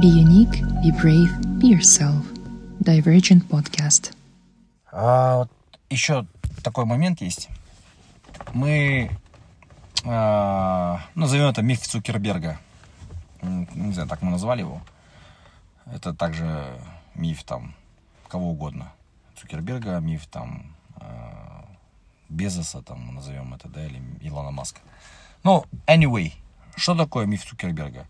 Be unique, be brave, be yourself. Divergent Podcast. А, вот еще такой момент есть. Мы а, назовем это миф Цукерберга. Не знаю, так мы назвали его. Это также миф там кого угодно. Цукерберга, миф там а, Безоса, там назовем это, да, или Илона Маска. Ну, anyway, что такое миф Цукерберга?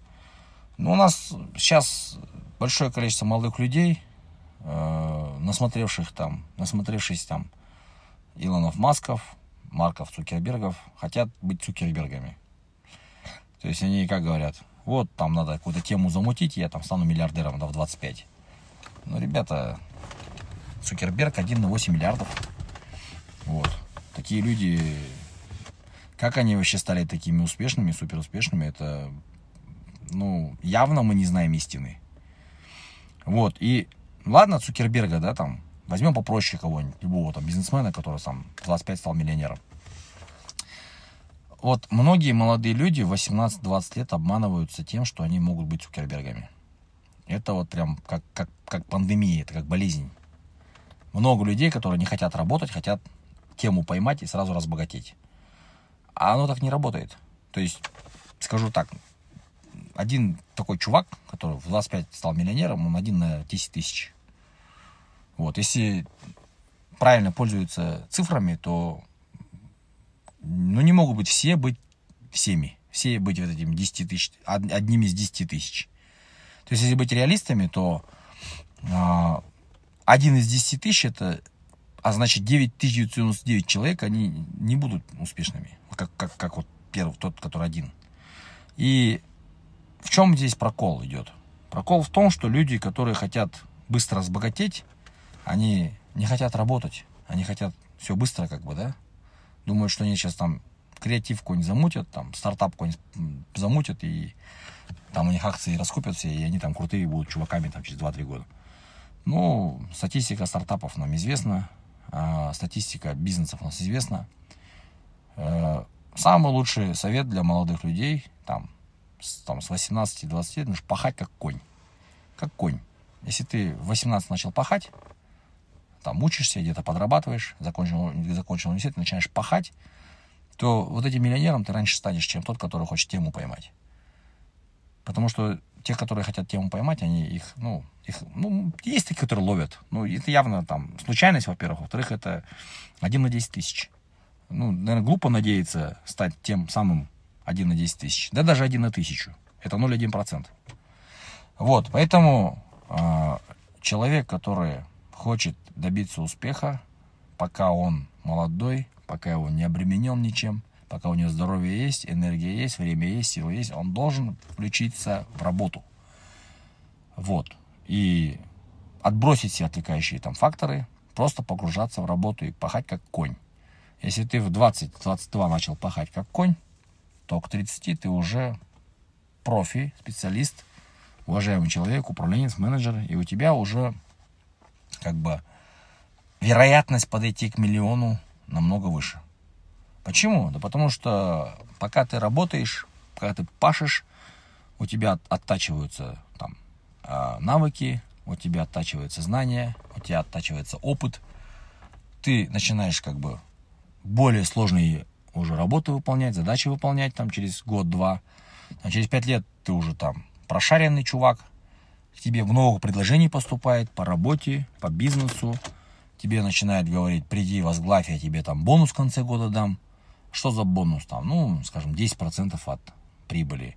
Ну, у нас сейчас большое количество молодых людей, э, насмотревших там, насмотревшись там Илонов Масков, Марков Цукербергов, хотят быть Цукербергами. То есть они как говорят, вот там надо какую-то тему замутить, я там стану миллиардером да, в 25. Ну, ребята, Цукерберг 1,8 миллиардов. Вот. Такие люди, как они вообще стали такими успешными, суперуспешными, это, ну, явно мы не знаем истины. Вот, и ладно Цукерберга, да, там, возьмем попроще кого-нибудь, любого там бизнесмена, который сам в 25 стал миллионером. Вот многие молодые люди в 18-20 лет обманываются тем, что они могут быть Цукербергами. Это вот прям как, как, как пандемия, это как болезнь. Много людей, которые не хотят работать, хотят тему поймать и сразу разбогатеть. А оно так не работает. То есть, скажу так, один такой чувак, который в 25 стал миллионером, он один на 10 тысяч. Вот, если правильно пользуются цифрами, то ну, не могут быть все быть всеми. Все быть вот этим 10 тысяч, од- одним из 10 тысяч. То есть, если быть реалистами, то а, один из 10 тысяч это, а значит 9099 человек, они не будут успешными. Как, как, как вот первый, тот, который один. И в чем здесь прокол идет? Прокол в том, что люди, которые хотят быстро разбогатеть, они не хотят работать. Они хотят все быстро, как бы, да? Думают, что они сейчас там креатив какой-нибудь замутят, там стартап какой-нибудь замутят, и там у них акции раскупятся, и они там крутые будут чуваками там через 2-3 года. Ну, статистика стартапов нам известна, а статистика бизнесов у нас известна. Э, Самый лучший совет для молодых людей, там, там, с 18-20 лет, нужно пахать как конь. Как конь. Если ты в 18 начал пахать, там учишься, где-то подрабатываешь, закончил, закончил университет, начинаешь пахать, то вот этим миллионером ты раньше станешь, чем тот, который хочет тему поймать. Потому что те, которые хотят тему поймать, они их, ну, их, ну, есть такие, которые ловят. Ну, это явно там случайность, во-первых. Во-вторых, это один на 10 тысяч. Ну, наверное, глупо надеяться стать тем самым один на 10 тысяч. Да даже один на тысячу. Это 0,1%. Вот, поэтому э, человек, который хочет добиться успеха, пока он молодой, пока его не обременен ничем, пока у него здоровье есть, энергия есть, время есть, сила есть, он должен включиться в работу. Вот. И отбросить все отвлекающие там факторы, просто погружаться в работу и пахать как конь. Если ты в 20-22 начал пахать как конь, то к 30 ты уже профи, специалист, уважаемый человек, управленец, менеджер, и у тебя уже как бы вероятность подойти к миллиону намного выше. Почему? Да потому что пока ты работаешь, пока ты пашешь, у тебя от- оттачиваются там а, навыки, у тебя оттачиваются знания, у тебя оттачивается опыт, ты начинаешь как бы более сложные уже работы выполнять, задачи выполнять там через год-два. А через пять лет ты уже там прошаренный чувак, к тебе много предложений поступает по работе, по бизнесу, тебе начинают говорить, приди, возглавь, я тебе там бонус в конце года дам. Что за бонус там? Ну, скажем, 10% от прибыли.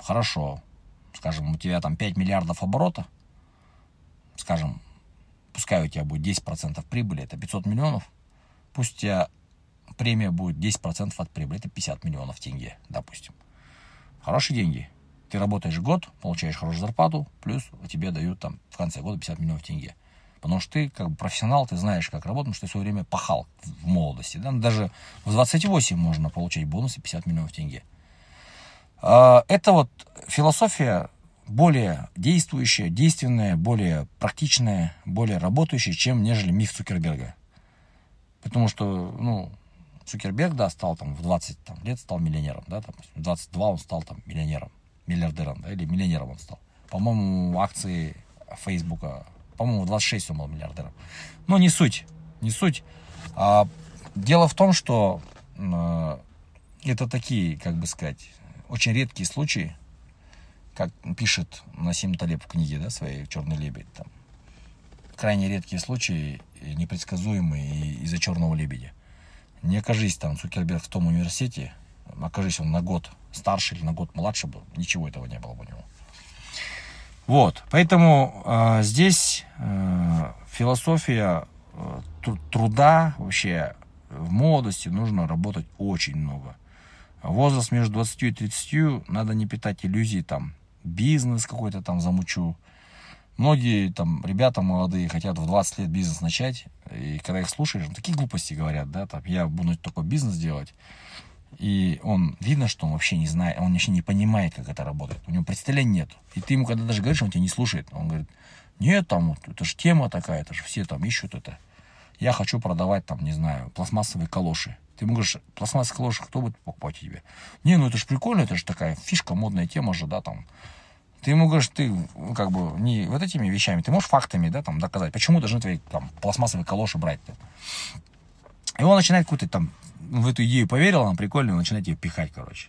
Хорошо. Скажем, у тебя там 5 миллиардов оборота. Скажем, пускай у тебя будет 10% прибыли, это 500 миллионов. Пусть у тебя премия будет 10% от прибыли, это 50 миллионов тенге, допустим. Хорошие деньги. Ты работаешь год, получаешь хорошую зарплату, плюс тебе дают там в конце года 50 миллионов тенге. Потому что ты как бы профессионал, ты знаешь, как работать, потому что ты в свое время пахал в молодости. Да? Даже в 28 можно получать бонусы 50 миллионов тенге. А, Это вот философия более действующая, действенная, более практичная, более работающая, чем нежели миф Цукерберга. Потому что, ну, Цукерберг, да, стал там в 20 там, лет стал миллионером, да, там, в 22 он стал там миллионером, миллиардером, да, или миллионером он стал. По-моему, акции Фейсбука, по-моему, 26 он был миллиардером. Но не суть, не суть. А, дело в том, что а, это такие, как бы сказать, очень редкие случаи, как пишет Насим Талеб в книге да, своей «Черный лебедь». Там, крайне редкие случаи, непредсказуемые из-за черного лебедя. Не окажись там Цукерберг в том университете, окажись он на год старше или на год младше был, ничего этого не было бы у него. Вот, поэтому э, здесь э, философия э, труда вообще в молодости нужно работать очень много. Возраст между 20 и 30 надо не питать иллюзий, там, бизнес какой-то там замучу. Многие там ребята молодые хотят в 20 лет бизнес начать, и когда их слушаешь, ну, такие глупости говорят, да, там, я буду такой бизнес делать, и он, видно, что он вообще не знает, он вообще не понимает, как это работает. У него представления нет. И ты ему, когда даже говоришь, он тебя не слушает. Он говорит, нет, там, это же тема такая, это же все там ищут это. Я хочу продавать, там, не знаю, пластмассовые калоши. Ты ему говоришь, пластмассовые калоши кто будет покупать тебе? Не, ну это же прикольно, это же такая фишка, модная тема же, да, там. Ты ему говоришь, ты ну, как бы не вот этими вещами, ты можешь фактами, да, там, доказать, почему должны твои там пластмассовые калоши брать-то. И он начинает какую-то там в эту идею поверил, она прикольная, начинает ее пихать, короче.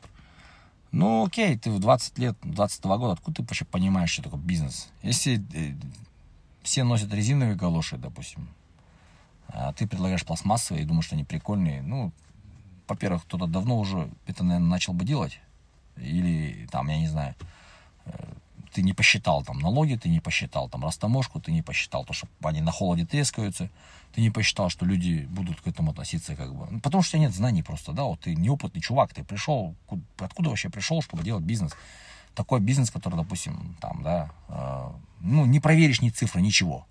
Ну, окей, ты в 20 лет, 22 года, откуда ты вообще понимаешь, что такое бизнес? Если э, все носят резиновые галоши, допустим, а ты предлагаешь пластмассовые и думаешь, что они прикольные, ну, во-первых, кто-то давно уже это, наверное, начал бы делать. Или, там, я не знаю, ты не посчитал там налоги, ты не посчитал там растаможку, ты не посчитал то, что они на холоде трескаются, ты не посчитал, что люди будут к этому относиться как бы. Ну, потому что у тебя нет знаний просто, да, вот ты неопытный чувак, ты пришел, откуда вообще пришел, чтобы делать бизнес? Такой бизнес, который, допустим, там, да, э, ну, не проверишь ни цифры, ничего.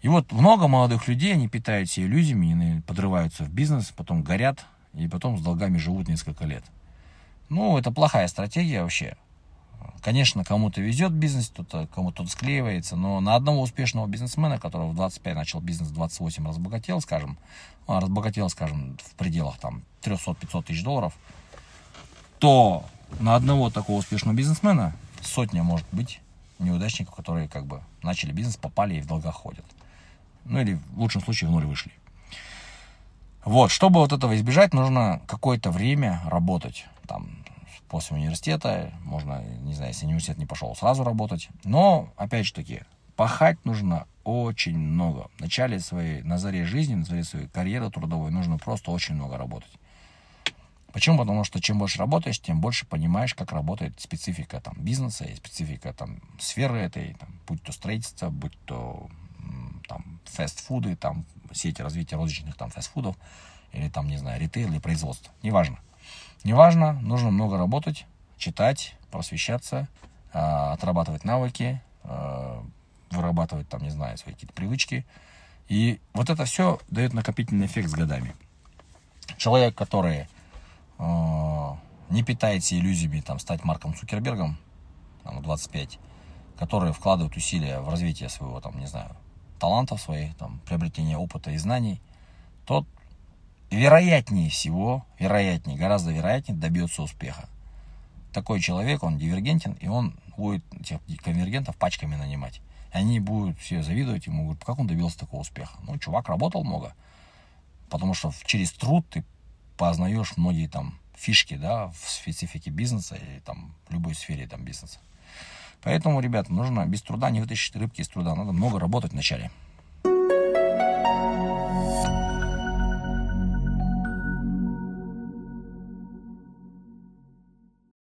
И вот много молодых людей, они питаются иллюзиями, они подрываются в бизнес, потом горят, и потом с долгами живут несколько лет. Ну, это плохая стратегия вообще. Конечно, кому-то везет бизнес, кому-то склеивается, но на одного успешного бизнесмена, который в 25 начал бизнес, в 28 разбогател, скажем, ну, разбогател, скажем, в пределах там 300-500 тысяч долларов, то на одного такого успешного бизнесмена сотня может быть неудачников, которые как бы начали бизнес, попали и в долгах ходят. Ну или в лучшем случае в ноль вышли. Вот, чтобы вот этого избежать, нужно какое-то время работать. Там, после университета, можно, не знаю, если университет не пошел, сразу работать. Но, опять же таки, пахать нужно очень много. В начале своей, на заре жизни, на заре своей карьеры трудовой нужно просто очень много работать. Почему? Потому что чем больше работаешь, тем больше понимаешь, как работает специфика там, бизнеса и специфика там, сферы этой, там, будь то строительство, будь то там, фастфуды, там, сети развития розничных там, фастфудов, или там, не знаю, ритейл или производство. Неважно. Неважно, нужно много работать, читать, просвещаться, а, отрабатывать навыки, а, вырабатывать там, не знаю, свои какие-то привычки. И вот это все дает накопительный эффект с годами. Человек, который э, не питается иллюзиями там, стать Марком Цукербергом, там, 25, который вкладывает усилия в развитие своего, там, не знаю, талантов своих, там, приобретение опыта и знаний, тот вероятнее всего, вероятнее, гораздо вероятнее добьется успеха. Такой человек, он дивергентен, и он будет этих конвергентов пачками нанимать. Они будут все завидовать ему, говорят, как он добился такого успеха. Ну, чувак работал много, потому что через труд ты познаешь многие там фишки, да, в специфике бизнеса или там в любой сфере там бизнеса. Поэтому, ребята, нужно без труда не вытащить рыбки из труда, надо много работать вначале.